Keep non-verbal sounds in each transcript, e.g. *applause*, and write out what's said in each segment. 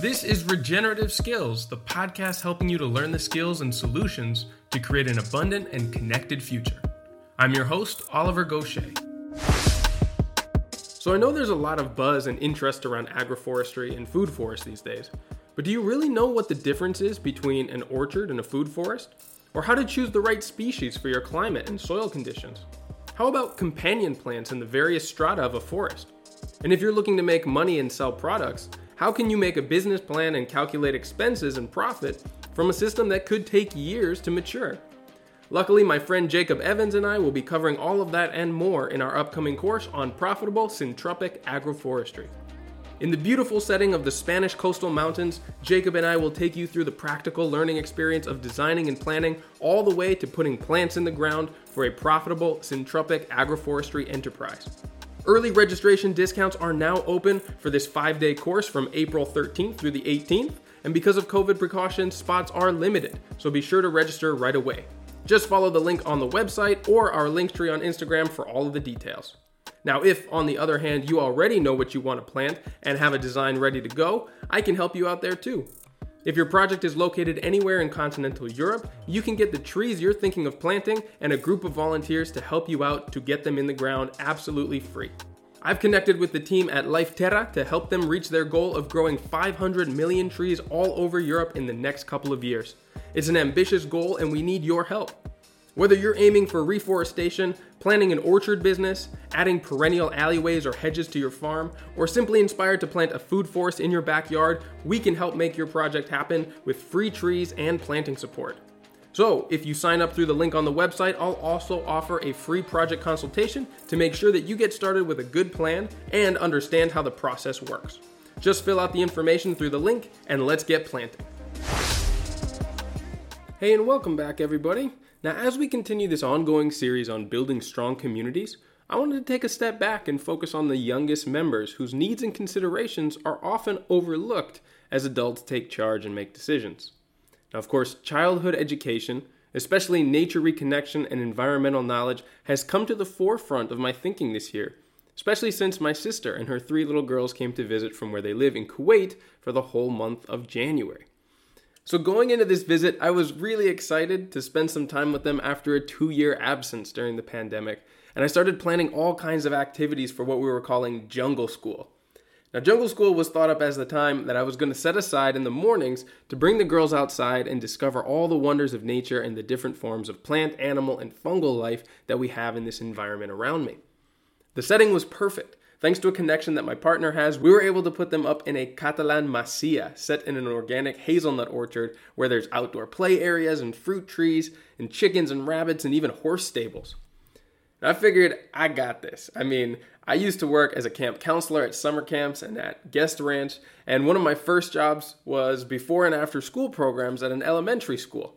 This is Regenerative Skills, the podcast helping you to learn the skills and solutions to create an abundant and connected future. I'm your host, Oliver Goshey. So, I know there's a lot of buzz and interest around agroforestry and food forest these days, but do you really know what the difference is between an orchard and a food forest? Or how to choose the right species for your climate and soil conditions? How about companion plants in the various strata of a forest? And if you're looking to make money and sell products, how can you make a business plan and calculate expenses and profit from a system that could take years to mature? Luckily, my friend Jacob Evans and I will be covering all of that and more in our upcoming course on profitable syntropic agroforestry. In the beautiful setting of the Spanish coastal mountains, Jacob and I will take you through the practical learning experience of designing and planning all the way to putting plants in the ground for a profitable syntropic agroforestry enterprise. Early registration discounts are now open for this five day course from April 13th through the 18th, and because of COVID precautions, spots are limited, so be sure to register right away. Just follow the link on the website or our link tree on Instagram for all of the details. Now, if on the other hand you already know what you want to plant and have a design ready to go, I can help you out there too. If your project is located anywhere in continental Europe, you can get the trees you're thinking of planting and a group of volunteers to help you out to get them in the ground absolutely free. I've connected with the team at Life Terra to help them reach their goal of growing 500 million trees all over Europe in the next couple of years. It's an ambitious goal and we need your help. Whether you're aiming for reforestation, planning an orchard business, adding perennial alleyways or hedges to your farm, or simply inspired to plant a food forest in your backyard, we can help make your project happen with free trees and planting support. So, if you sign up through the link on the website, I'll also offer a free project consultation to make sure that you get started with a good plan and understand how the process works. Just fill out the information through the link and let's get planting. Hey, and welcome back, everybody. Now, as we continue this ongoing series on building strong communities, I wanted to take a step back and focus on the youngest members whose needs and considerations are often overlooked as adults take charge and make decisions. Now, of course, childhood education, especially nature reconnection and environmental knowledge, has come to the forefront of my thinking this year, especially since my sister and her three little girls came to visit from where they live in Kuwait for the whole month of January. So, going into this visit, I was really excited to spend some time with them after a two year absence during the pandemic, and I started planning all kinds of activities for what we were calling Jungle School. Now, Jungle School was thought up as the time that I was going to set aside in the mornings to bring the girls outside and discover all the wonders of nature and the different forms of plant, animal, and fungal life that we have in this environment around me. The setting was perfect. Thanks to a connection that my partner has, we were able to put them up in a Catalan masia set in an organic hazelnut orchard where there's outdoor play areas and fruit trees and chickens and rabbits and even horse stables. And I figured I got this. I mean, I used to work as a camp counselor at summer camps and at guest ranch, and one of my first jobs was before and after school programs at an elementary school.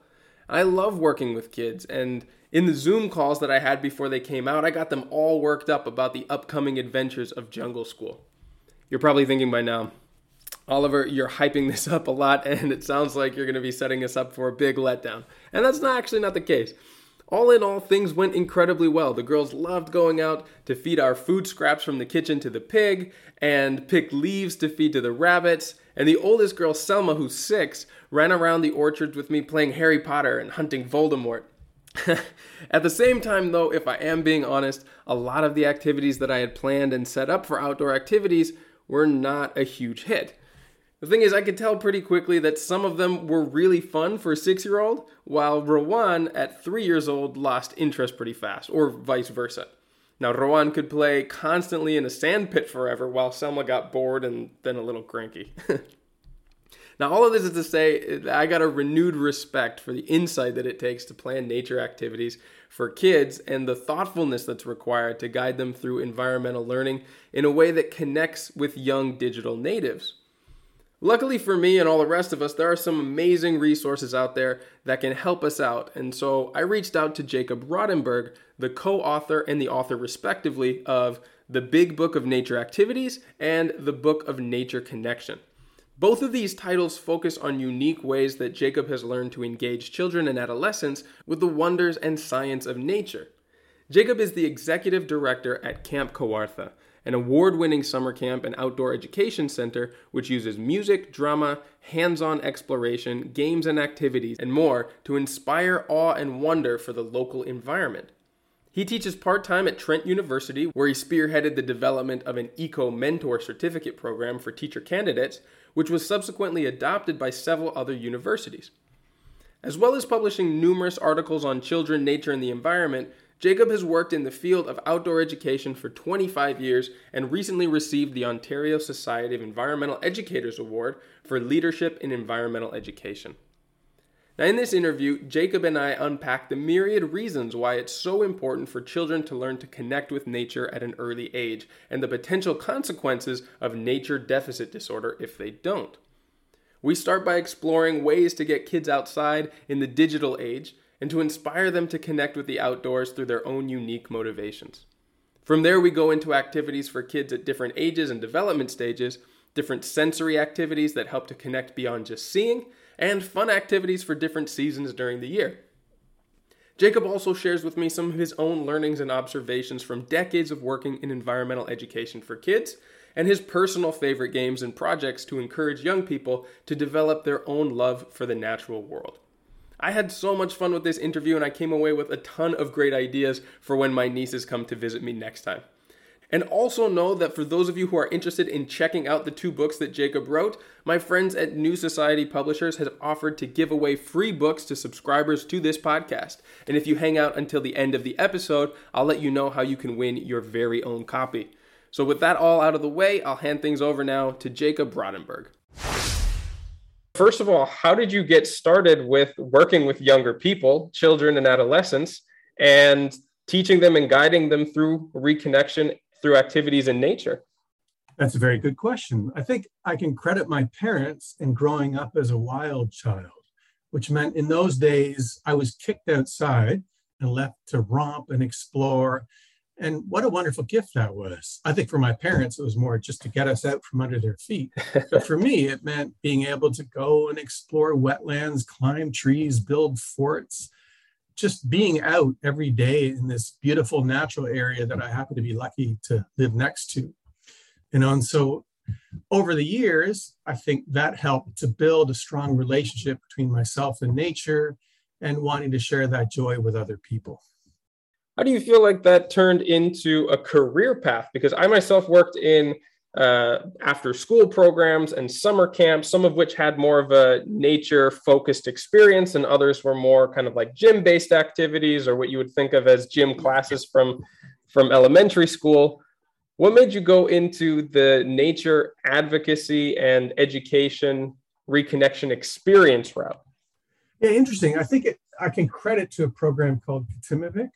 I love working with kids, and in the Zoom calls that I had before they came out, I got them all worked up about the upcoming adventures of Jungle School. You're probably thinking by now, Oliver, you're hyping this up a lot, *laughs* and it sounds like you're going to be setting us up for a big letdown. And that's not actually not the case. All in all, things went incredibly well. The girls loved going out to feed our food scraps from the kitchen to the pig and pick leaves to feed to the rabbits. And the oldest girl, Selma, who's six, ran around the orchards with me playing Harry Potter and hunting Voldemort. *laughs* At the same time, though, if I am being honest, a lot of the activities that I had planned and set up for outdoor activities were not a huge hit. The thing is, I could tell pretty quickly that some of them were really fun for a six year old, while Rowan at three years old lost interest pretty fast, or vice versa. Now, Rowan could play constantly in a sandpit forever, while Selma got bored and then a little cranky. *laughs* Now, all of this is to say, I got a renewed respect for the insight that it takes to plan nature activities for kids and the thoughtfulness that's required to guide them through environmental learning in a way that connects with young digital natives. Luckily for me and all the rest of us, there are some amazing resources out there that can help us out. And so I reached out to Jacob Rodenburg, the co author and the author, respectively, of The Big Book of Nature Activities and The Book of Nature Connection. Both of these titles focus on unique ways that Jacob has learned to engage children and adolescents with the wonders and science of nature. Jacob is the executive director at Camp Kawartha, an award winning summer camp and outdoor education center which uses music, drama, hands on exploration, games and activities, and more to inspire awe and wonder for the local environment. He teaches part time at Trent University, where he spearheaded the development of an Eco Mentor certificate program for teacher candidates, which was subsequently adopted by several other universities. As well as publishing numerous articles on children, nature, and the environment, Jacob has worked in the field of outdoor education for 25 years and recently received the Ontario Society of Environmental Educators Award for Leadership in Environmental Education. Now, in this interview, Jacob and I unpack the myriad reasons why it's so important for children to learn to connect with nature at an early age and the potential consequences of nature deficit disorder if they don't. We start by exploring ways to get kids outside in the digital age and to inspire them to connect with the outdoors through their own unique motivations. From there, we go into activities for kids at different ages and development stages, different sensory activities that help to connect beyond just seeing, and fun activities for different seasons during the year. Jacob also shares with me some of his own learnings and observations from decades of working in environmental education for kids, and his personal favorite games and projects to encourage young people to develop their own love for the natural world. I had so much fun with this interview and I came away with a ton of great ideas for when my nieces come to visit me next time. And also know that for those of you who are interested in checking out the two books that Jacob wrote, my friends at New Society Publishers have offered to give away free books to subscribers to this podcast. And if you hang out until the end of the episode, I'll let you know how you can win your very own copy. So, with that all out of the way, I'll hand things over now to Jacob Rodenburg. First of all, how did you get started with working with younger people, children and adolescents, and teaching them and guiding them through reconnection through activities in nature? That's a very good question. I think I can credit my parents in growing up as a wild child, which meant in those days I was kicked outside and left to romp and explore and what a wonderful gift that was. I think for my parents, it was more just to get us out from under their feet. but for me, it meant being able to go and explore wetlands, climb trees, build forts, just being out every day in this beautiful natural area that I happen to be lucky to live next to. You know, and so over the years, I think that helped to build a strong relationship between myself and nature and wanting to share that joy with other people. How do you feel like that turned into a career path? Because I myself worked in uh, after school programs and summer camps, some of which had more of a nature focused experience, and others were more kind of like gym based activities or what you would think of as gym classes from, from elementary school. What made you go into the nature advocacy and education reconnection experience route? Yeah, interesting. I think it, I can credit to a program called Katimavik,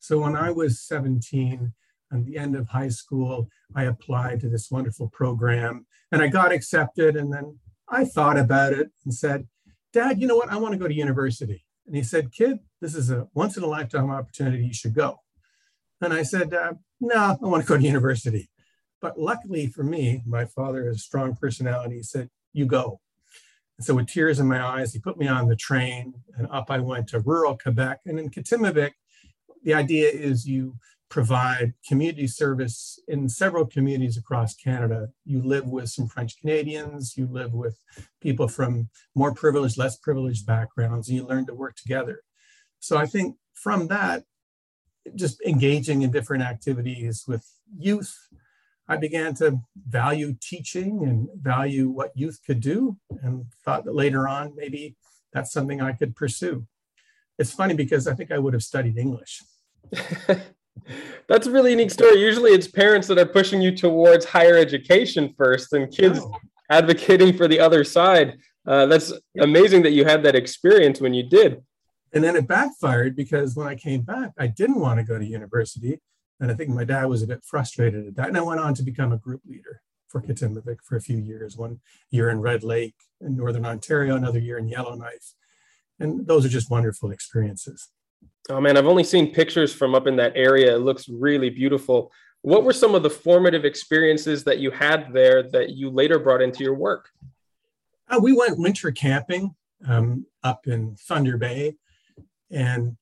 so when I was 17, at the end of high school, I applied to this wonderful program and I got accepted. And then I thought about it and said, Dad, you know what? I want to go to university. And he said, Kid, this is a once in a lifetime opportunity. You should go. And I said, uh, No, I want to go to university. But luckily for me, my father has a strong personality. He said, You go. And so, with tears in my eyes, he put me on the train and up I went to rural Quebec. And in Katimavik, the idea is you provide community service in several communities across Canada. You live with some French Canadians, you live with people from more privileged, less privileged backgrounds, and you learn to work together. So I think from that, just engaging in different activities with youth, I began to value teaching and value what youth could do, and thought that later on, maybe that's something I could pursue it's funny because I think I would have studied English. *laughs* That's a really unique story. Usually it's parents that are pushing you towards higher education first and kids oh. advocating for the other side. Uh, that's amazing that you had that experience when you did. And then it backfired because when I came back, I didn't want to go to university. And I think my dad was a bit frustrated at that. And I went on to become a group leader for Katimavik for a few years, one year in Red Lake in Northern Ontario, another year in Yellowknife and those are just wonderful experiences. Oh man, I've only seen pictures from up in that area. It looks really beautiful. What were some of the formative experiences that you had there that you later brought into your work? Uh, we went winter camping um, up in Thunder Bay. And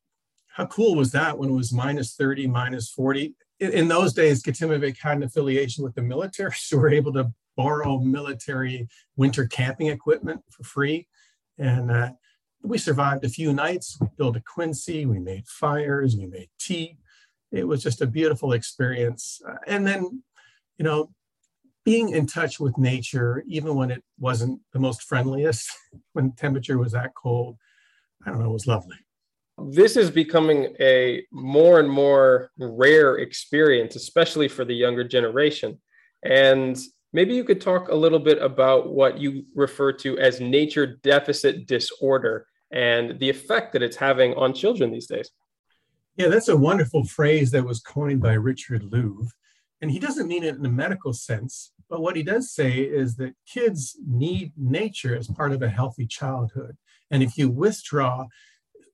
how cool was that when it was minus 30, minus 40? in those days, Katimavik had an affiliation with the military, *laughs* so we we're able to borrow military winter camping equipment for free. And uh, we survived a few nights. We built a quinzhee, we made fires, we made tea. It was just a beautiful experience. Uh, and then, you know, being in touch with nature, even when it wasn't the most friendliest, *laughs* when temperature was that cold, I don't know, it was lovely this is becoming a more and more rare experience, especially for the younger generation. And maybe you could talk a little bit about what you refer to as nature deficit disorder and the effect that it's having on children these days. Yeah, that's a wonderful phrase that was coined by Richard Louv. And he doesn't mean it in a medical sense, but what he does say is that kids need nature as part of a healthy childhood. And if you withdraw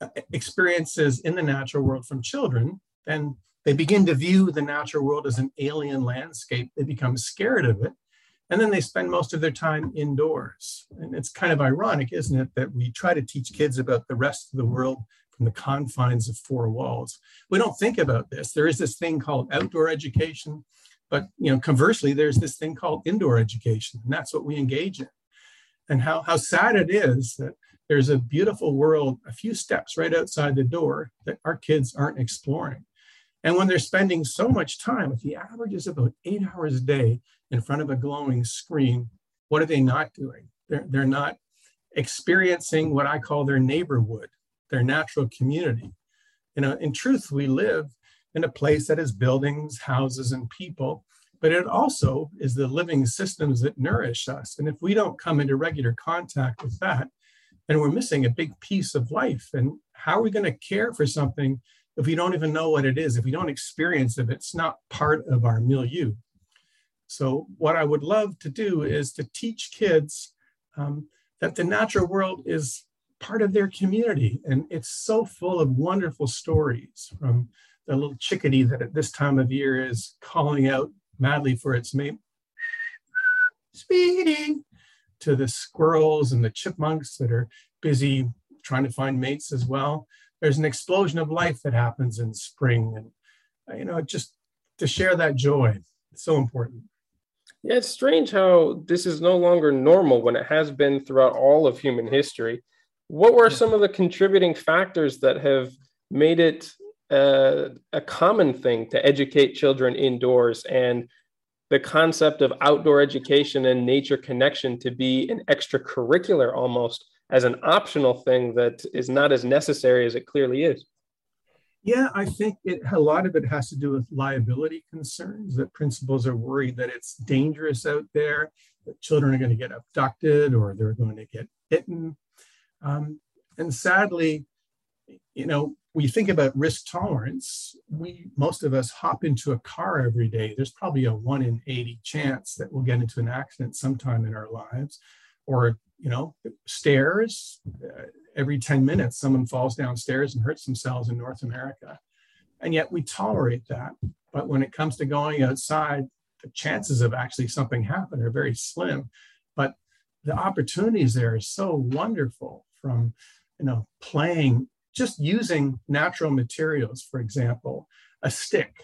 uh, experiences in the natural world from children, then they begin to view the natural world as an alien landscape. They become scared of it. And then they spend most of their time indoors. And it's kind of ironic, isn't it, that we try to teach kids about the rest of the world from the confines of four walls. We don't think about this. There is this thing called outdoor education, but you know, conversely, there's this thing called indoor education, and that's what we engage in. And how, how sad it is that there's a beautiful world a few steps right outside the door that our kids aren't exploring. And when they're spending so much time, if the average is about eight hours a day in front of a glowing screen, what are they not doing? They're, they're not experiencing what I call their neighborhood, their natural community. You know, in truth, we live in a place that is buildings, houses, and people, but it also is the living systems that nourish us. And if we don't come into regular contact with that, and we're missing a big piece of life. And how are we going to care for something if we don't even know what it is, if we don't experience it, it's not part of our milieu? So, what I would love to do is to teach kids um, that the natural world is part of their community. And it's so full of wonderful stories from the little chickadee that at this time of year is calling out madly for its mate, Speedy, to the squirrels and the chipmunks that are busy trying to find mates as well. There's an explosion of life that happens in spring. And, you know, just to share that joy, it's so important. Yeah, it's strange how this is no longer normal when it has been throughout all of human history. What were some of the contributing factors that have made it uh, a common thing to educate children indoors and the concept of outdoor education and nature connection to be an extracurricular almost as an optional thing that is not as necessary as it clearly is. Yeah, I think it, a lot of it has to do with liability concerns that principals are worried that it's dangerous out there, that children are going to get abducted or they're going to get bitten. Um, and sadly, you know, we think about risk tolerance, we most of us hop into a car every day. There's probably a one in 80 chance that we'll get into an accident sometime in our lives, or you know, stairs. Uh, every 10 minutes, someone falls downstairs and hurts themselves in North America, and yet we tolerate that. But when it comes to going outside, the chances of actually something happen are very slim. But the opportunities there are so wonderful from you know playing just using natural materials, for example, a stick.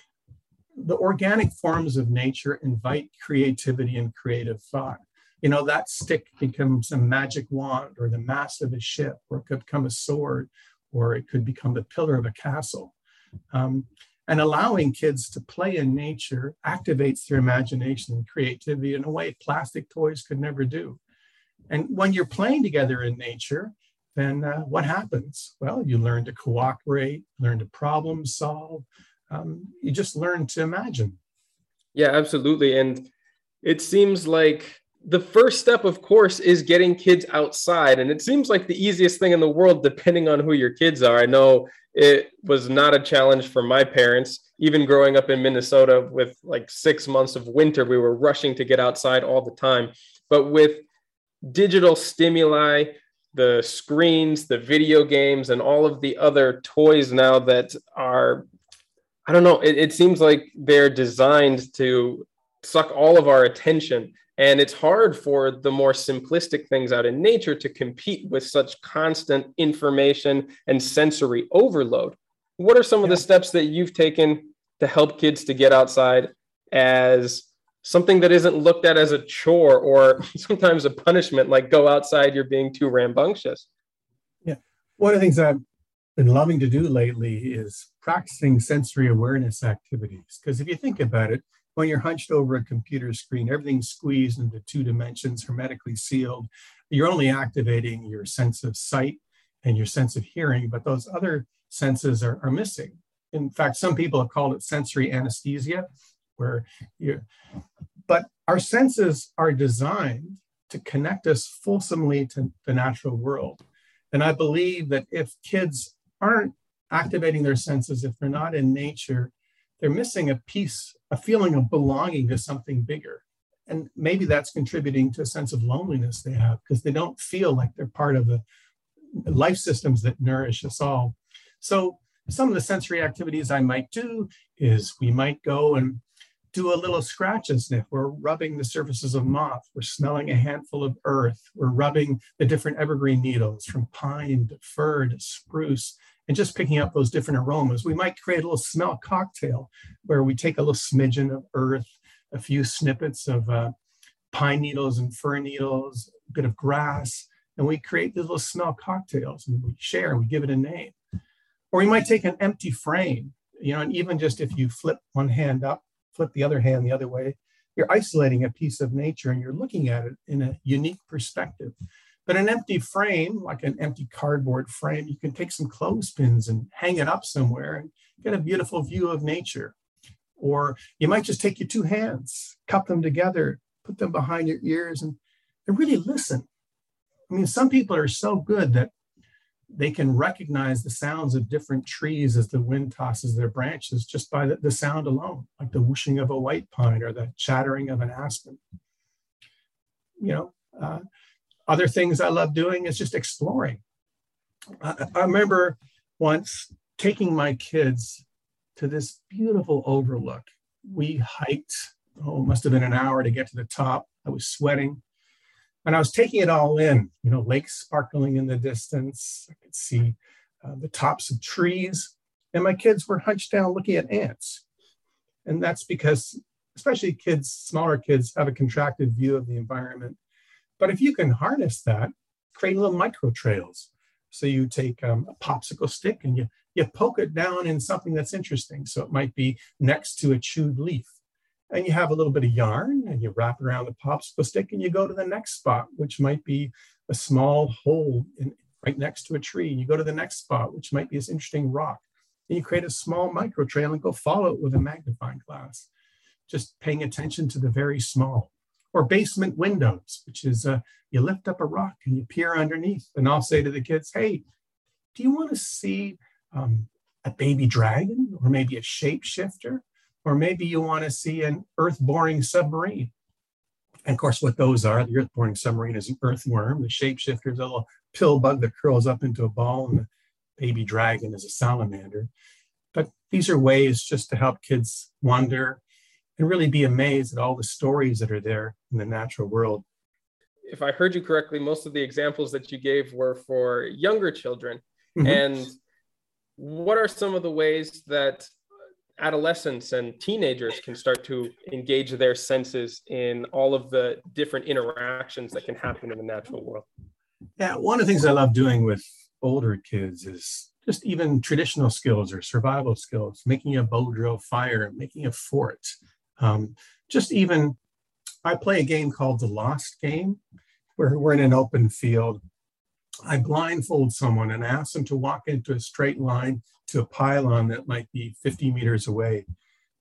The organic forms of nature invite creativity and creative thought. You know, that stick becomes a magic wand or the mast of a ship, or it could become a sword, or it could become the pillar of a castle. Um, and allowing kids to play in nature activates their imagination and creativity in a way plastic toys could never do. And when you're playing together in nature, then uh, what happens? Well, you learn to cooperate, learn to problem solve. Um, you just learn to imagine. Yeah, absolutely. And it seems like the first step, of course, is getting kids outside. And it seems like the easiest thing in the world, depending on who your kids are. I know it was not a challenge for my parents. Even growing up in Minnesota with like six months of winter, we were rushing to get outside all the time. But with digital stimuli, the screens, the video games, and all of the other toys now that are, I don't know, it, it seems like they're designed to suck all of our attention. And it's hard for the more simplistic things out in nature to compete with such constant information and sensory overload. What are some of the steps that you've taken to help kids to get outside as something that isn't looked at as a chore or *laughs* sometimes a punishment, like go outside, you're being too rambunctious. Yeah. One of the things I've been loving to do lately is practicing sensory awareness activities. Because if you think about it, when you're hunched over a computer screen, everything's squeezed into two dimensions, hermetically sealed. You're only activating your sense of sight and your sense of hearing, but those other senses are, are missing. In fact, some people have called it sensory anesthesia, where you but our senses are designed to connect us fulsomely to the natural world. And I believe that if kids aren't activating their senses, if they're not in nature, they're missing a piece, a feeling of belonging to something bigger. And maybe that's contributing to a sense of loneliness they have because they don't feel like they're part of the life systems that nourish us all. So, some of the sensory activities I might do is we might go and do a little scratch and sniff. We're rubbing the surfaces of moss. We're smelling a handful of earth. We're rubbing the different evergreen needles from pine to fir to spruce and just picking up those different aromas. We might create a little smell cocktail where we take a little smidgen of earth, a few snippets of uh, pine needles and fir needles, a bit of grass, and we create these little smell cocktails and we share we give it a name. Or we might take an empty frame, you know, and even just if you flip one hand up flip the other hand the other way, you're isolating a piece of nature and you're looking at it in a unique perspective. But an empty frame, like an empty cardboard frame, you can take some clothespins and hang it up somewhere and get a beautiful view of nature. Or you might just take your two hands, cup them together, put them behind your ears, and, and really listen. I mean, some people are so good that they can recognize the sounds of different trees as the wind tosses their branches just by the, the, sound alone, like the whooshing of a white pine or the chattering of an aspen. You know, uh, other things I love doing is just exploring. I, I remember once taking my kids to this beautiful overlook. We hiked, oh, it must have been an hour to get to the top. I was sweating. And I was taking it all in, you know, lakes sparkling in the distance. I could see uh, the tops of trees. And my kids were hunched down looking at ants. And that's because, especially kids, smaller kids, have a contracted view of the environment. But if you can harness that, create little micro trails. So you take um, a popsicle stick and you, you poke it down in something that's interesting. So it might be next to a chewed leaf and you have a little bit of yarn and you wrap it around the popsicle stick and you go to the next spot, which might be a small hole in, right next to a tree. And you go to the next spot, which might be this interesting rock. And you create a small micro trail and go follow it with a magnifying glass, just paying attention to the very small. Or basement windows, which is uh, you lift up a rock and you peer underneath. And I'll say to the kids, hey, do you want to see um, a baby dragon or maybe a shapeshifter? or maybe you want to see an earth boring submarine. And of course, what those are the earth boring submarine is an earthworm, the shapeshifter is a little pill bug that curls up into a ball, and the baby dragon is a salamander. But these are ways just to help kids wonder and really be amazed at all the stories that are there in the natural world. If I heard you correctly, most of the examples that you gave were for younger children. Mm-hmm. And what are some of the ways that adolescents and teenagers can start to engage their senses in all of the different interactions that can happen in the natural world. Yeah, one of the things I love doing with older kids is just even traditional skills or survival skills, making a bow drill fire, making a fort. Um, just even, I play a game called the Lost Game, where we're in an open field I blindfold someone and ask them to walk into a straight line to a pylon that might be 50 meters away.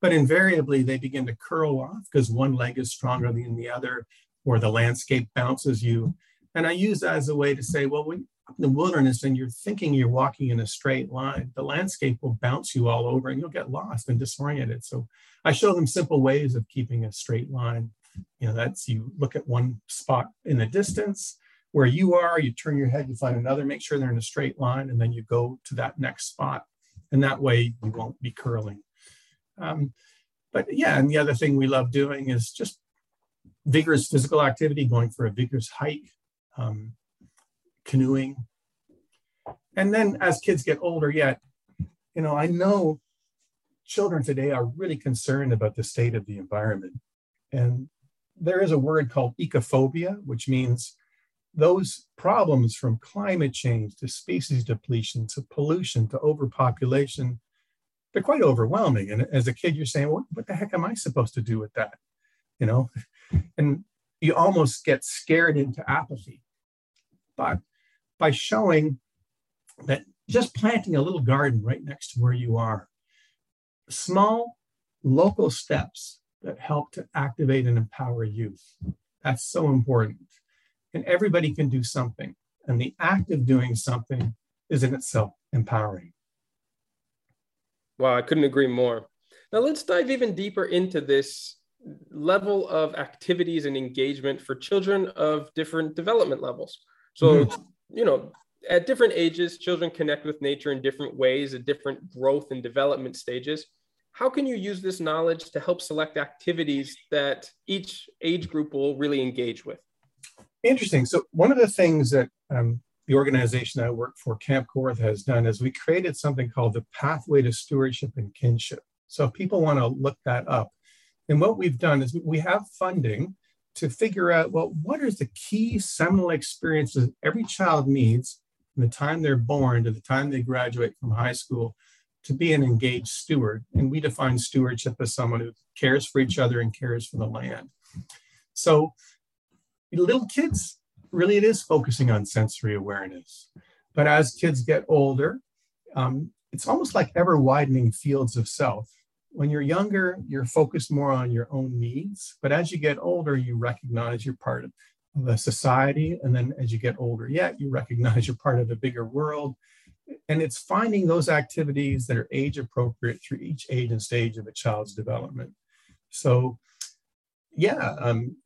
But invariably, they begin to curl off because one leg is stronger than the other, or the landscape bounces you. And I use that as a way to say, well, when in the wilderness and you're thinking you're walking in a straight line, the landscape will bounce you all over and you'll get lost and disoriented. So I show them simple ways of keeping a straight line. You know, that's you look at one spot in the distance, where you are, you turn your head, you find another, make sure they're in a straight line, and then you go to that next spot. And that way you won't be curling. Um, but yeah, and the other thing we love doing is just vigorous physical activity, going for a vigorous hike, um, canoeing. And then as kids get older, yet, you know, I know children today are really concerned about the state of the environment. And there is a word called ecophobia, which means those problems from climate change to species depletion to pollution to overpopulation, they're quite overwhelming. And as a kid, you're saying, what, what the heck am I supposed to do with that? You know, *laughs* and you almost get scared into apathy. But by showing that just planting a little garden right next to where you are, small local steps that help to activate and empower youth. That's so important. And everybody can do something. And the act of doing something is in itself empowering. Wow, I couldn't agree more. Now let's dive even deeper into this level of activities and engagement for children of different development levels. So, mm-hmm. you know, at different ages, children connect with nature in different ways at different growth and development stages. How can you use this knowledge to help select activities that each age group will really engage with? Interesting. So, one of the things that um, the organization I work for, Camp Kawartha, has done is we created something called the Pathway to Stewardship and Kinship. So, if people want to look that up, and what we've done is we have funding to figure out well, what are the key seminal experiences every child needs from the time they're born to the time they graduate from high school to be an engaged steward. And we define stewardship as someone who cares for each other and cares for the land. So, little kids, really, it is focusing on sensory awareness. But as kids get older, um, it's almost like ever widening fields of self. When you're younger, you're focused more on your own needs. But as you get older, you recognize you're part of the society. And then as you get older yet, you recognize you're part of a bigger world. And it's finding those activities that are age appropriate through each age and stage of a child's development. So, yeah, um,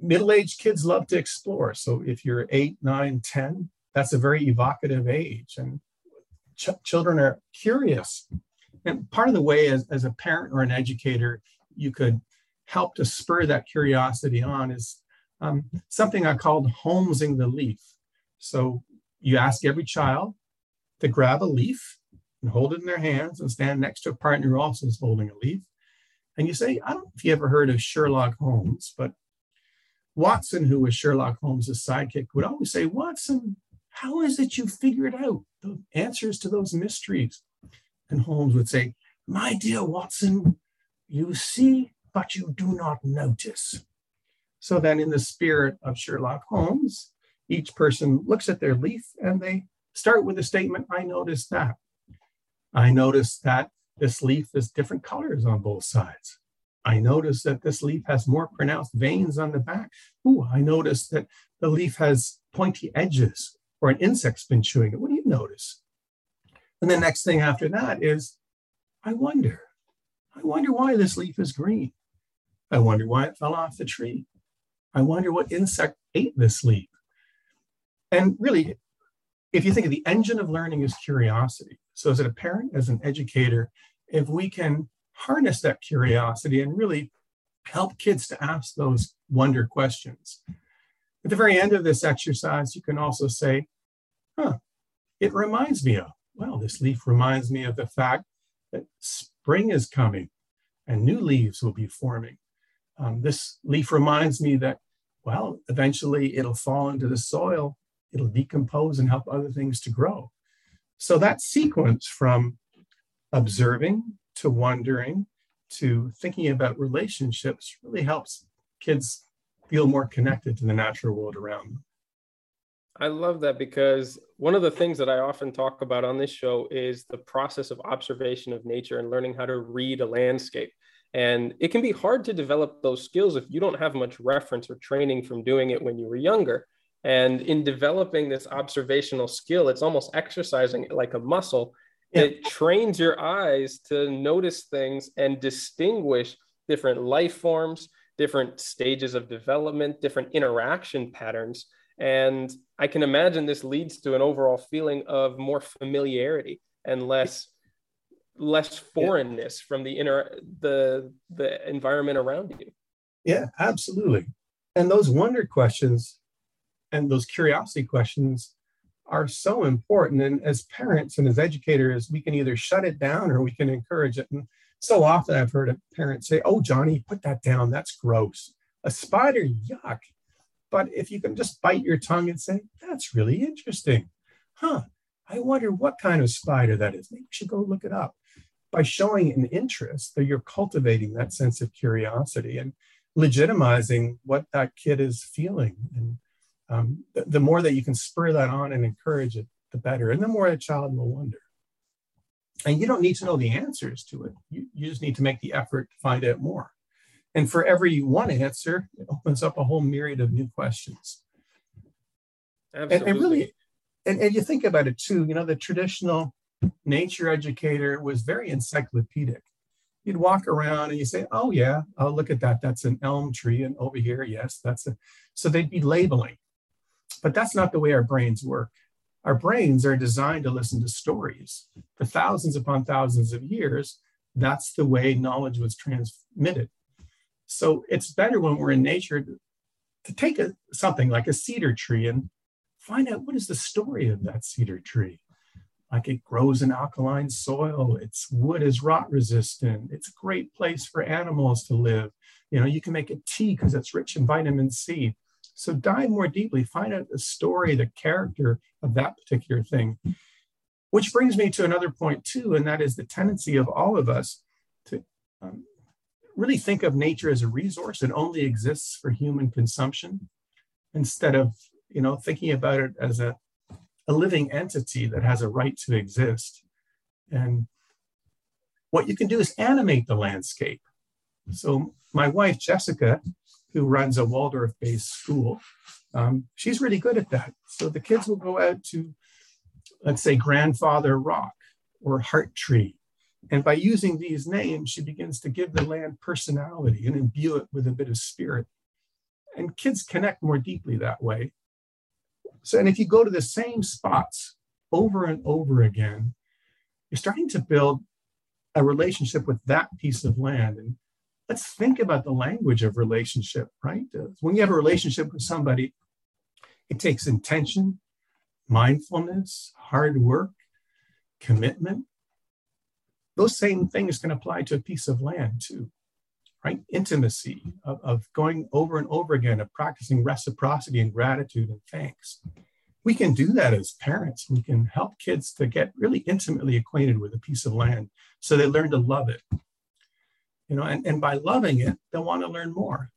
middle aged kids love to explore. So if you're eight, nine, 10, that's a very evocative age. And ch- children are curious. And part of the way, as, as a parent or an educator, you could help to spur that curiosity on is um, something I called Holmesing the leaf. So you ask every child to grab a leaf and hold it in their hands and stand next to a partner who also is holding a leaf. And you say, I don't know if you ever heard of Sherlock Holmes, but Watson, who was Sherlock Holmes' sidekick, would always say, Watson, how is it you figured out the answers to those mysteries? And Holmes would say, My dear Watson, you see, but you do not notice. So then, in the spirit of Sherlock Holmes, each person looks at their leaf and they start with a statement I noticed that. I noticed that this leaf is different colors on both sides. I noticed that this leaf has more pronounced veins on the back. Ooh, I noticed that the leaf has pointy edges or an insect's been chewing it. What do you notice? And the next thing after that is, I wonder. I wonder why this leaf is green. I wonder why it fell off the tree. I wonder what insect ate this leaf. And really, if you think of the engine of learning is curiosity. So, as a parent, as an educator, if we can harness that curiosity and really help kids to ask those wonder questions. At the very end of this exercise, you can also say, huh, it reminds me of, well, this leaf reminds me of the fact that spring is coming and new leaves will be forming. Um, this leaf reminds me that, well, eventually it'll fall into the soil, it'll decompose and help other things to grow. So that sequence from observing to wondering to thinking about relationships really helps kids feel more connected to the natural world around them. I love that because one of the things that I often talk about on this show is the process of observation of nature and learning how to read a landscape. And it can be hard to develop those skills if you don't have much reference or training from doing it when you were younger. And in developing this observational skill, it's almost exercising it like a muscle it trains your eyes to notice things and distinguish different life forms, different stages of development, different interaction patterns. And I can imagine this leads to an overall feeling of more familiarity and less less foreignness yeah. from the inner the the environment around you. Yeah, absolutely. And those wonder questions and those curiosity questions are so important. And as parents and as educators, we can either shut it down or we can encourage it. And So often I've heard a parent say, Oh, Johnny, put that down. That's gross. A spider, yuck. But if you can just bite your tongue and say, That's really interesting. Huh. I wonder what kind of spider that is. Maybe you should go look it up. By showing an interest, that you're cultivating that sense of curiosity and legitimizing what that kid is feeling. And um, the, the more that you can spur that on and encourage it, the better. And the more a child will wonder. And you don't need to know the answers to it. You, you just need to make the effort to find out more. And for every one answer, it opens up a whole myriad of new questions. Absolutely. And, and really, and, and you think about it too, you know, the traditional nature educator was very encyclopedic. You'd walk around and you say, oh, yeah, oh, look at that. That's an elm tree. And over here, yes, that's a. So they'd be labeling. But that's not the way our brains work. Our brains are designed to listen to stories. For thousands upon thousands of years, that's the way knowledge was transmitted. So it's better when we're in nature to, take a, something like a cedar tree and find out what is the story of that cedar tree. Like it grows in alkaline soil, its wood is rot resistant, it's a great place for animals to live. You know, you can make a tea because it's rich in vitamin C. So dive more deeply, find out the story, the character of that particular thing. Which brings me to another point too, and that is the tendency of all of us to um, really think of nature as a resource that only exists for human consumption instead of you know thinking about it as a, a living entity that has a right to exist and what you can do is animate the landscape so my wife jessica who runs a waldorf-based school um, she's really good at that so the kids will go out to let's say grandfather rock or heart tree and by using these names, she begins to give the land personality and imbue it with a bit of spirit. And kids connect more deeply that way. So, and if you go to the same spots over and over again, you're starting to build a relationship with that piece of land. And let's think about the language of relationship, right? Uh, when you have a relationship with somebody, it takes intention, mindfulness, hard work, commitment those same things can apply to a piece of land too, right? Intimacy of, of going over and over again, of practicing reciprocity and gratitude and thanks. We can do that as parents. We can help kids to get really intimately acquainted with a piece of land so they learn to love it. You know, and, and by loving it, they'll want to learn more.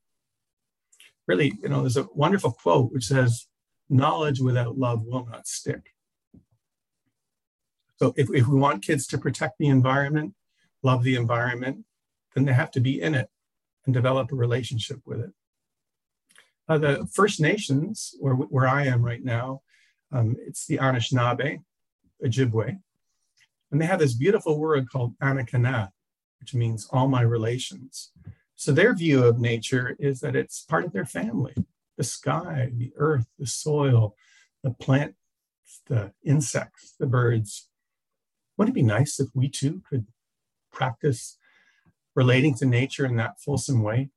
Really, you know, there's a wonderful quote which says, knowledge without love will not stick. So if, if we want kids to protect the environment, love the environment, then they have to be in it and develop a relationship with it. Uh, the First Nations, where, where I am right now, um, it's the Anishinaabe, Ojibwe, and they have this beautiful word called Anikana, which means all my relations. So their view of nature is that it's part of their family the sky, the earth, the soil, the plant, the insects, the birds, wouldn't it be nice if we too could practice relating to nature in that fulsome way?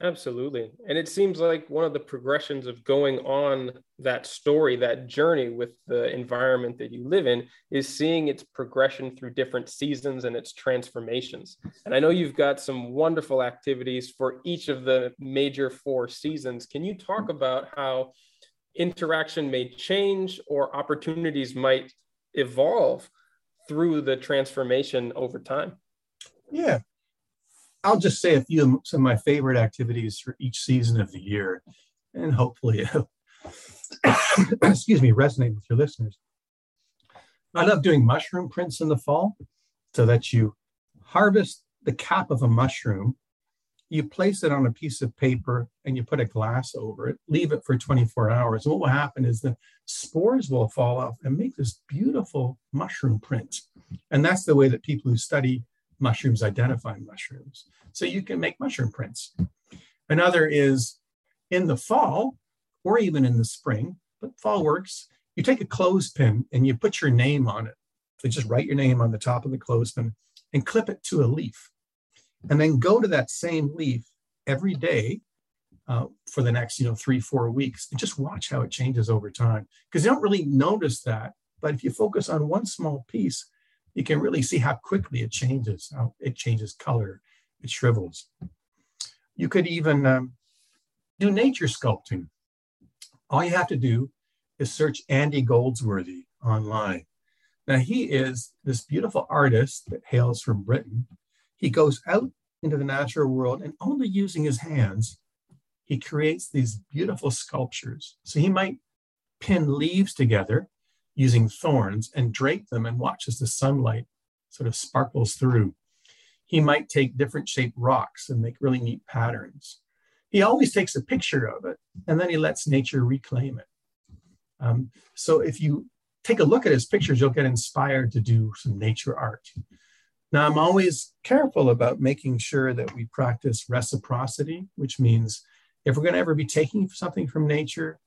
Absolutely. And it seems like one of the progressions of going on that story, that journey with the environment that you live in, is seeing its progression through different seasons and its transformations. And I know you've got some wonderful activities for each of the major four seasons. Can you talk about how interaction may change or opportunities might evolve through the transformation over time. Yeah. I'll just say a few of some of my favorite activities for each season of the year, and hopefully, *coughs* excuse me, resonate with your listeners. I love doing mushroom prints in the fall so that you harvest the cap of a mushroom you place it on a piece of paper and you put a glass over it, leave it for 24 hours. And what will happen is the spores will fall off and make this beautiful mushroom print. And that's the way that people who study mushrooms identify mushrooms. So you can make mushroom prints. Another is in the fall or even in the spring, but fall works. You take a clothespin and you put your name on it. So just write your name on the top of the clothespin and clip it to a leaf and then go to that same leaf every day uh, for the next you know three four weeks and just watch how it changes over time because you don't really notice that but if you focus on one small piece you can really see how quickly it changes, how it changes color, it shrivels. You could even um, do nature sculpting. All you have to do is search Andy Goldsworthy online. Now, he is this beautiful artist that hails from Britain. He goes out into the natural world and only using his hands, he creates these beautiful sculptures. So he might pin leaves together using thorns and drape them and watch as the sunlight sort of sparkles through. He might take different shaped rocks and make really neat patterns. He always takes a picture of it and then he lets nature reclaim it. Um, so if you take a look at his pictures, you'll get inspired to do some nature art. Now, I'm always careful about making sure that we practice reciprocity, which means if we're going to ever be taking something from nature,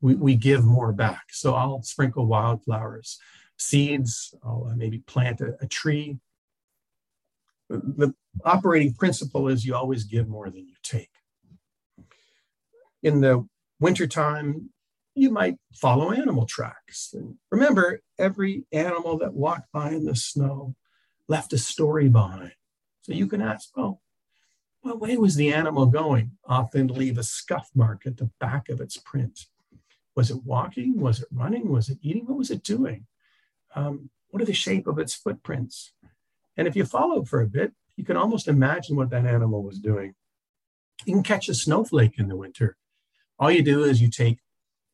we, we give more back. So I'll sprinkle wildflowers, seeds, I'll uh, maybe plant a, a tree. The operating principle is you always give more than you take. In the wintertime, you might follow animal tracks. And remember, every animal that walked by in the snow left a story behind. So you can ask, well, what way was the animal going? Often leave a scuff mark at the back of its print. Was it walking? Was it running? Was it eating? What was it doing? Um, what are the shape of its footprints? And if you follow for a bit, you can almost imagine what that animal was doing. You can catch a snowflake in the winter. All you do is you take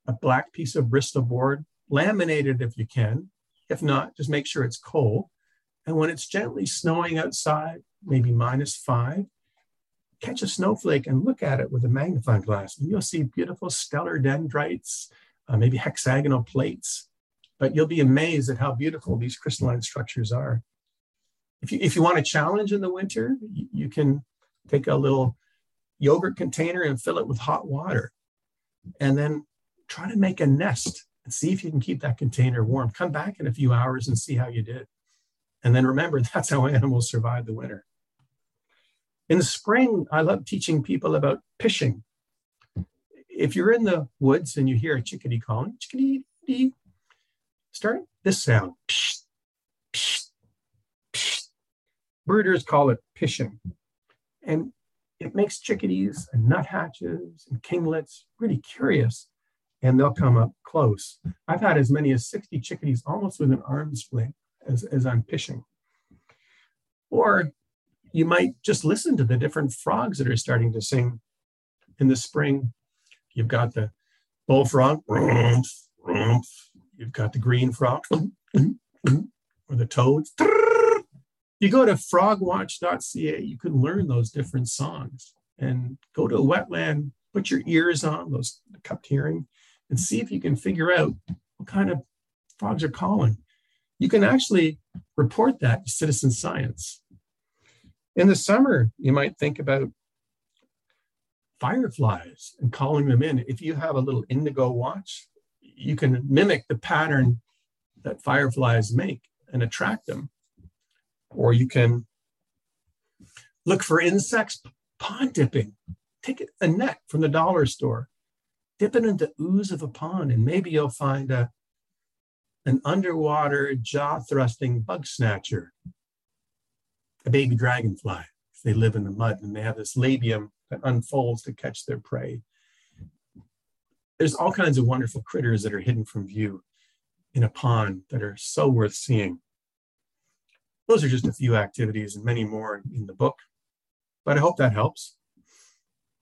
a black piece of Bristol board, laminate it if you can. If not, just make sure it's cold. And when it's gently snowing outside, maybe minus five, catch a snowflake and look at it with a magnifying glass, and you'll see beautiful stellar dendrites, uh, maybe hexagonal plates. But you'll be amazed at how beautiful these crystalline structures are. If you, if you want a challenge in the winter, you, you can take a little yogurt container and fill it with hot water. And then try to make a nest and see if you can keep that container warm. Come back in a few hours and see how you did. And then remember, *laughs* that's how animals survive the winter. In the spring, I love teaching people about pishing. If you're in the woods and you hear a chickadee calling, chickadee, start this sound. Psh, psh, psh. Birders call it pishing. And it makes chickadees and nuthatches and kinglets really curious and they'll come up close. I've had as many as 60 chickadees almost within arm's length as, as I'm pishing. Or you might just listen to the different frogs that are starting to sing in the spring. You've got the bullfrog, you've got the green frog, mm, mm, mm, or the toads. You go to frogwatch.ca, you can learn those different songs and go to a wetland, put your ears on, those cupped hearing, and see if you can figure out what kind of frogs are calling. You can actually report that to citizen science. In the summer, you might think about fireflies and calling them in. If you have a little Indiglo watch, you can mimic the pattern that fireflies make and attract them. Or you can look for insects pond dipping. Take a net from the dollar store dip it into ooze of a pond, and maybe you'll find a, an underwater jaw thrusting bug snatcher, a baby dragonfly. They live in the mud and they have this labium that unfolds to catch their prey. There's all kinds of wonderful critters that are hidden from view in a pond that are so worth seeing. Those are just a few activities and many more in the book, but I hope that helps.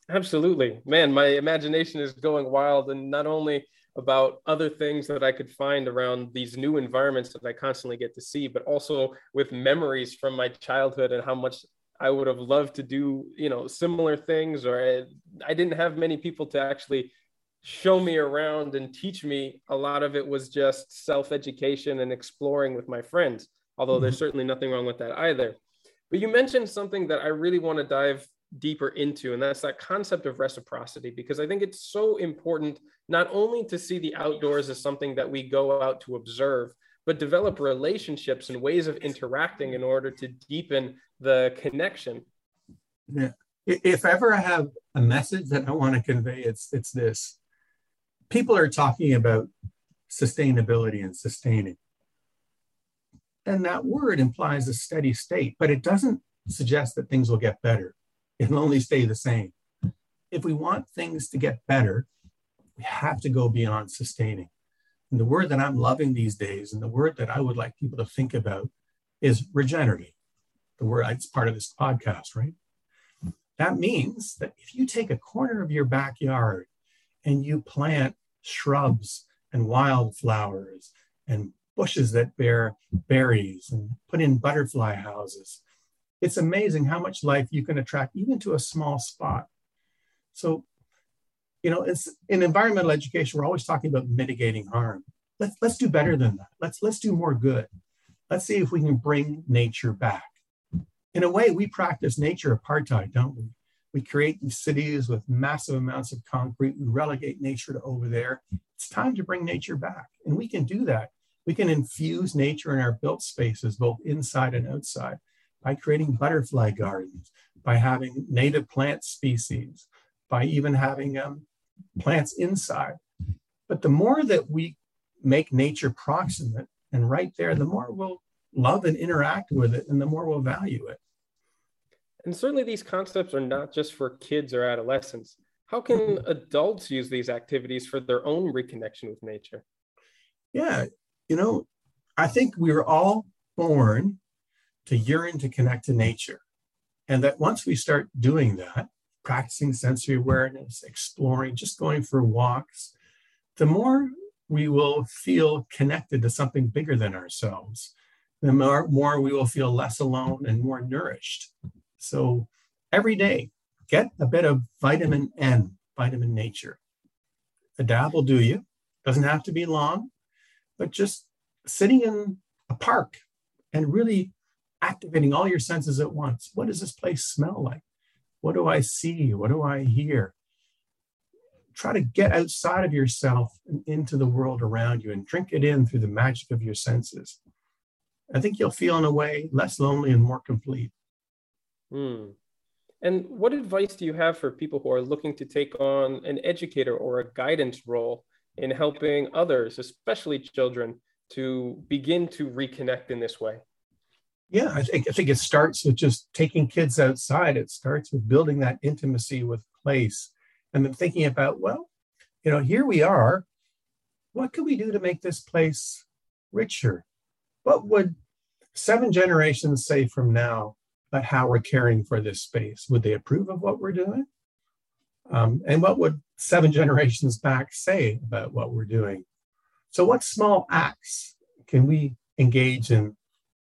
Absolutely. Man, my imagination is going wild and not only about other things that I could find around these new environments that I constantly get to see, but also with memories from my childhood and how much I would have loved to do, you know, similar things or I, I didn't have many people to actually show me around and teach me. A lot of it was just self-education and exploring with my friends, although mm-hmm. there's certainly nothing wrong with that either. But you mentioned something that I really want to dive deeper into, and that's that concept of reciprocity, because I think it's so important not only to see the outdoors as something that we go out to observe, but develop relationships and ways of interacting in order to deepen the connection. Yeah. If ever I have a message that I want to convey, it's it's this. People are talking about sustainability and sustaining. and that word implies a steady state, but it doesn't suggest that things will get better. It'll only stay the same. If we want things to get better, we have to go beyond sustaining. And the word that I'm loving these days, and the word that I would like people to think about, is regenerative. The word, it's part of this podcast, right? That means that if you take a corner of your backyard and you plant shrubs and wildflowers and bushes that bear berries and put in butterfly houses, it's amazing how much life you can attract even to a small spot. So, you know, it's in environmental education, we're always talking about mitigating harm. Let's let's do better than that. Let's let's do more good. Let's see if we can bring nature back in a way, we practice nature apartheid, don't we? We create these cities with massive amounts of concrete. We relegate nature to over there. It's time to bring nature back. And we can do that. We can infuse nature in our built spaces, both inside and outside, by creating butterfly gardens, by having native plant species, by even having um, plants inside. But the more that we make nature proximate and right there, the more we'll love and interact with it, and the more we'll value it. And certainly, these concepts are not just for kids or adolescents. How can adults use these activities for their own reconnection with nature? Yeah, you know, I think we were all born to yearn to connect to nature. And that once we start doing that, practicing sensory awareness, exploring, just going for walks, the more we will feel connected to something bigger than ourselves the more, more we will feel less alone and more nourished. So every day, get a bit of vitamin N, vitamin nature. A dab will do you. Doesn't have to be long, but just sitting in a park and really activating all your senses at once. What does this place smell like? What do I see? What do I hear? Try to get outside of yourself and into the world around you and drink it in through the magic of your senses. I think you'll feel in a way less lonely and more complete. Hmm. And what advice do you have for people who are looking to take on an educator or a guidance role in helping others, especially children, to begin to reconnect in this way? Yeah, I think I think it starts with just taking kids outside. It starts with building that intimacy with place and then thinking about, well, you know, here we are. What can we do to make this place richer, what would seven generations say from now about how we're caring for this space? Would they approve of what we're doing? Um, and what would seven *laughs* generations back say about what we're doing? So, what small acts can we engage in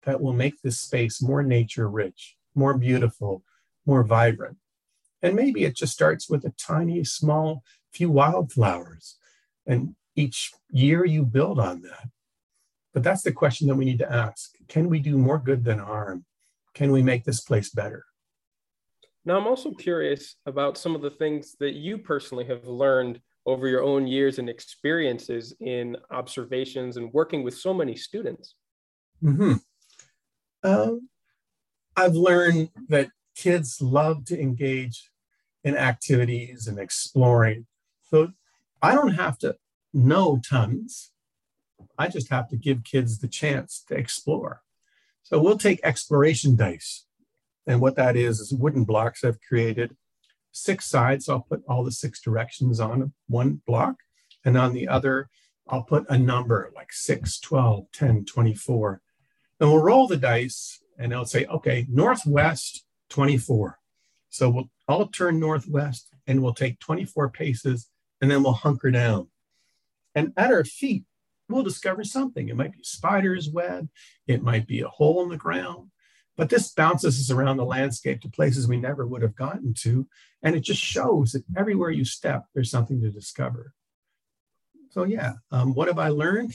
that will make this space more nature rich, more beautiful, more vibrant? And maybe it just starts with a tiny, small few wildflowers. And each year you build on that. But that's the question that we need to ask. Can we do more good than harm? Can we make this place better? Now, I'm also curious about some of the things that you personally have learned over your own years and experiences in observations and working with so many students. Mm-hmm. Um, I've learned that kids love to engage in activities and exploring. So I don't have to know tons. I just have to give kids the chance to explore. So we'll take exploration dice. And what that is, is wooden blocks I've created. Six sides, I'll put all the six directions on one block. And on the other, I'll put a number like 6, 12, 10, 24. And we'll roll the dice and it'll say, okay, northwest 24. So we'll all turn northwest and we'll take 24 paces and then we'll hunker down. And at our feet, we'll discover something. It might be a spider's web, it might be a hole in the ground, but this bounces us around the landscape to places we never would have gotten to. And it just shows that everywhere you step, there's something to discover. So, yeah, um, what have I learned?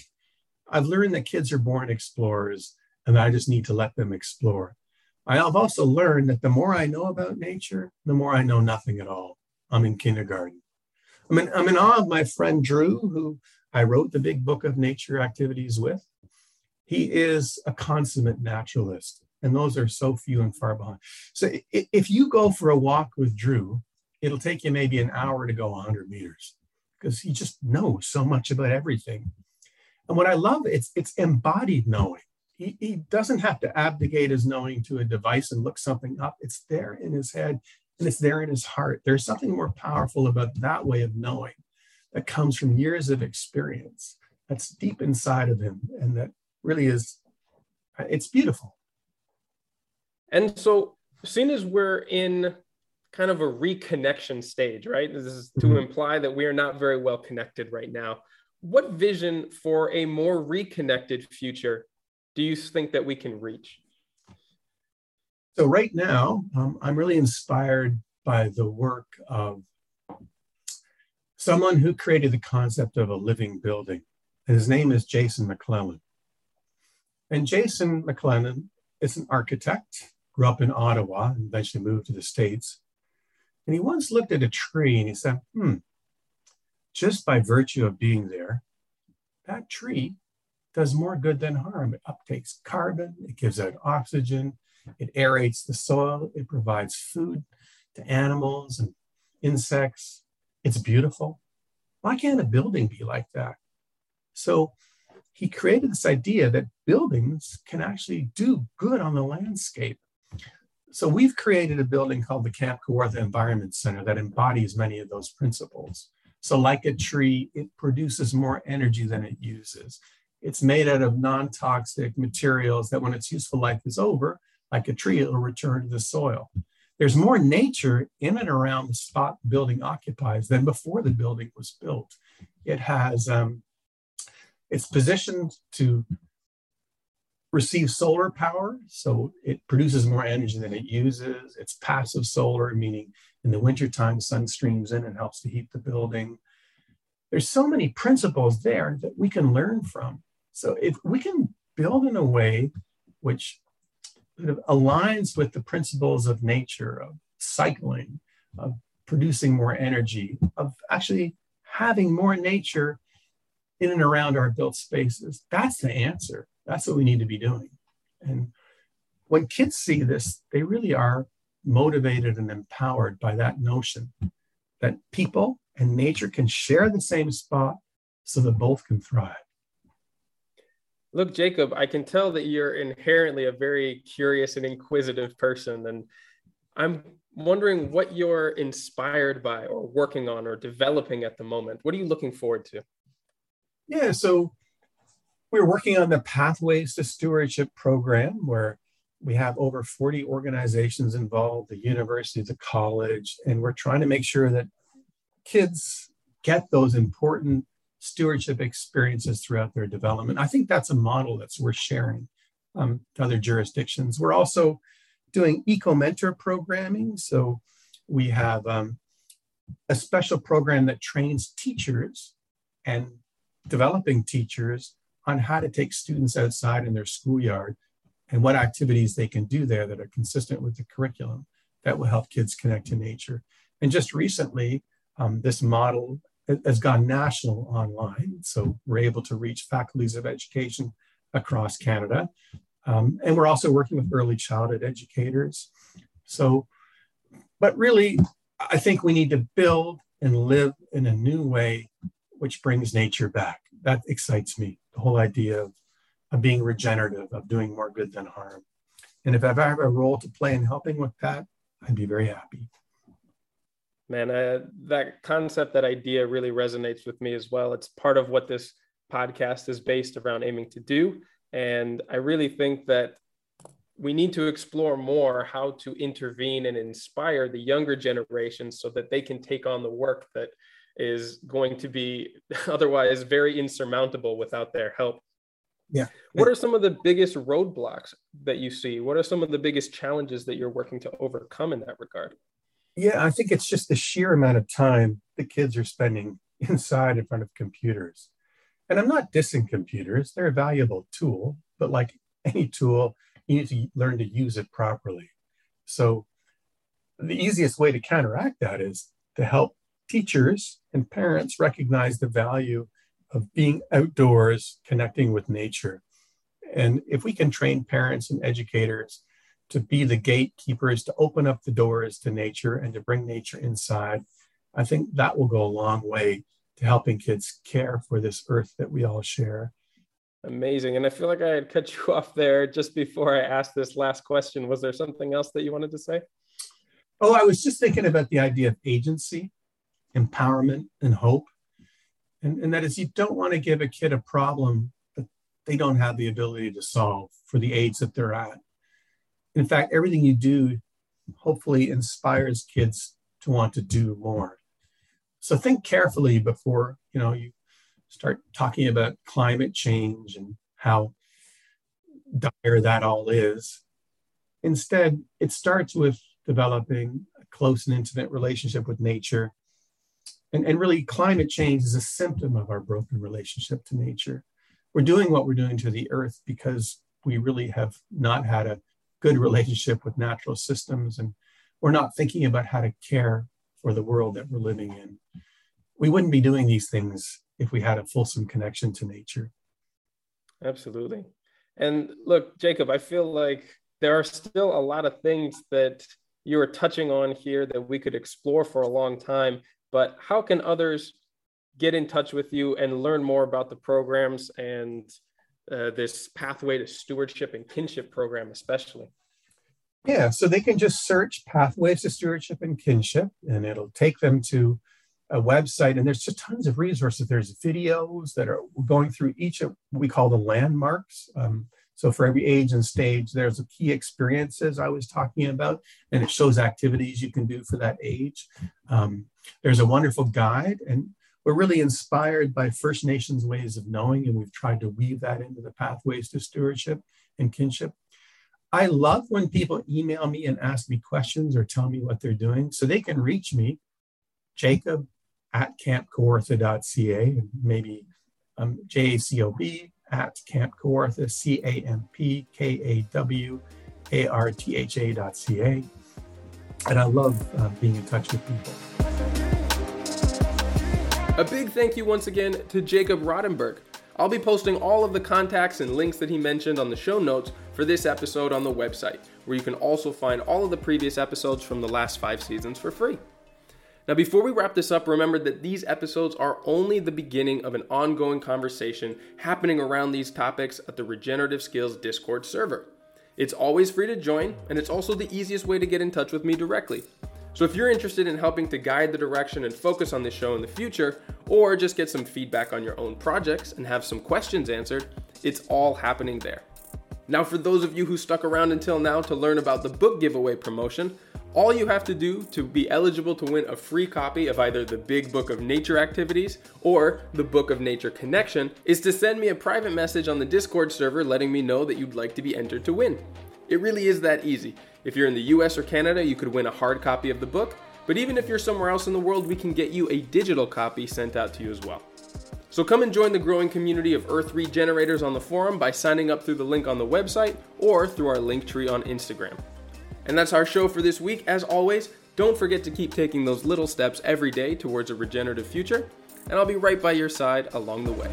I've learned that kids are born explorers and I just need to let them explore. I have also learned that the more I know about nature, the more I know nothing at all. I'm in kindergarten. I'm in, I'm in awe of my friend Drew, who I wrote the big book of nature activities with. He is a consummate naturalist, and those are so few and far behind. So if you go for a walk with Drew, it'll take you maybe an hour to go 100 meters because he just knows so much about everything. And what I love, it's it's embodied knowing. He, he doesn't have to abdicate his knowing to a device and look something up. It's there in his head and it's there in his heart. There's something more powerful about that way of knowing that comes from years of experience that's deep inside of him and that really is it's beautiful and so seeing as we're in kind of a reconnection stage right this is to mm-hmm. imply that we are not very well connected right now what vision for a more reconnected future do you think that we can reach so right now um, i'm really inspired by the work of someone who created the concept of a living building. His name is Jason McLennan. And Jason McLennan is an architect, grew up in Ottawa, and eventually moved to the States. And he once looked at a tree and he said, hmm, just by virtue of being there, that tree does more good than harm. It uptakes carbon, it gives out oxygen, it aerates the soil, it provides food to animals and insects, it's beautiful. Why can't a building be like that? So he created this idea that buildings can actually do good on the landscape. So we've created a building called the Camp Kawartha Environment Center that embodies many of those principles. So, like a tree, it produces more energy than it uses. It's made out of non toxic materials that, when its useful life is over, like a tree, it'll return to the soil there's more nature in and around the spot the building occupies than before the building was built. It has, um, it's positioned to receive solar power, so it produces more energy than it uses. It's passive solar, meaning in the wintertime, sun streams in and helps to heat the building. There's so many principles there that we can learn from. So if we can build in a way which sort of aligns with the principles of nature, of cycling, of producing more energy, of actually having more nature in and around our built spaces. That's the answer. That's what we need to be doing. And when kids see this, they really are motivated and empowered by that notion that people and nature can share the same spot so that both can thrive. Look, Jacob, I can tell that you're inherently a very curious and inquisitive person. And I'm wondering what you're inspired by or working on or developing at the moment. What are you looking forward to? Yeah, so we're working on the Pathways to Stewardship program where we have over 40 organizations involved, the university, the college, and we're trying to make sure that kids get those important stewardship experiences throughout their development. I think that's a model that's worth sharing um, to other jurisdictions. We're also doing eco mentor programming. So we have um, a special program that trains teachers and developing teachers on how to take students outside in their schoolyard and what activities they can do there that are consistent with the curriculum that will help kids connect to nature. And just recently, um, this model has gone national online. So we're able to reach faculties of education across Canada. Um, and we're also working with early childhood educators. So, but really, I think we need to build and live in a new way, which brings nature back. That excites me. The whole idea of, of being regenerative, of doing more good than harm. And if I have a role to play in helping with that, I'd be very happy man uh, that concept that idea really resonates with me as well. It's part of what this podcast is based around aiming to do. And i really think that we need to explore more how to intervene and inspire the younger generations so that they can take on the work that is going to be *laughs* otherwise very insurmountable without their help. Yeah. What are some of the biggest roadblocks that you see? What are some of the biggest challenges that you're working to overcome in that regard yeah, I think it's just the sheer amount of time the kids are spending *laughs* inside in front of computers. And I'm not dissing computers, they're a valuable tool, but like *laughs* any tool, you need to learn to use it properly. So the easiest way to counteract that is to help teachers and parents recognize the value of being outdoors, connecting with nature. And if we can train parents and educators to be the gatekeepers, to open up the doors to nature and to bring nature inside, I think that will go a long way to helping kids care for this earth that we all share. Amazing. And I feel like I had cut *laughs* you off there just before I asked this last question. Was there something else that you wanted to say? Oh, I was just thinking about the idea of agency, empowerment, and hope. And, and that is, you don't want to give a kid a problem that they don't have the ability to solve for the age that they're at. In fact, everything you do hopefully inspires kids to want to do more. So think carefully before you know you start talking about climate change and how dire that all is. Instead, it starts with developing a close and intimate relationship with nature. And, and really, climate change is a symptom of our broken relationship to nature. We're doing what we're doing to the earth because we really have not had a good relationship with natural systems and we're not thinking about how to care for the world that we're living in. We wouldn't be doing these things if we had a fulsome connection to nature. Absolutely. And look, Jacob, I feel like there are still a lot of things that you are touching on here that we could explore for a long time. But how can others get in touch with you and learn more about the programs and uh, this pathway to stewardship and kinship program, especially? Yeah, so they can just search Pathways to Stewardship and Kinship, and it'll take them to a website. And there's just tons of resources. There's videos that are going through each of what we call the landmarks. Um, so for every age and stage, there's a key experiences I was talking about, and it shows activities you can do for that age. Um, there's a wonderful guide, and we're really inspired by First Nations ways of knowing, and we've tried to weave that into the pathways to stewardship and kinship. I love when people email me and ask me questions or tell me what they're doing. So they can reach me, Jacob at campkawartha.ca, and maybe um, J-A-C-O-B at campkawartha, C-A-M-P-K-A-W-A-R-T-H-A dot C-A. And I love uh, being in touch with people. A big thank you once again to Jacob Rodenburg. I'll be posting all of the contacts and links that he mentioned on the show notes for this episode on the website, where you can also find all of the previous episodes from the last five seasons for free. Now, before we wrap this up, remember that these episodes are only the beginning of an ongoing conversation happening around these topics at the Regenerative Skills Discord server. It's always free to join, and it's also the easiest way to get in touch with me directly. So if you're interested in helping to guide the direction and focus on this show in the future, or just get some feedback on your own projects and have some questions answered, it's all happening there. Now, for those of you who stuck around until now to learn about the book giveaway promotion, all you have to do to be eligible to win a free copy of either the Big Book of Nature Activities or the Book of Nature Connection is to send me a private message on the Discord server letting me know that you'd like to be entered to win. It really is that easy. If you're in the US or Canada, you could win a hard copy of the book, but even if you're somewhere else in the world, we can get you a digital copy sent out to you as well. So come and join the growing community of Earth Regenerators on the forum by signing up through the link on the website or through our link tree on Instagram. And that's our show for this week. As always, don't forget to keep taking those little steps every day towards a regenerative future, and I'll be right by your side along the way.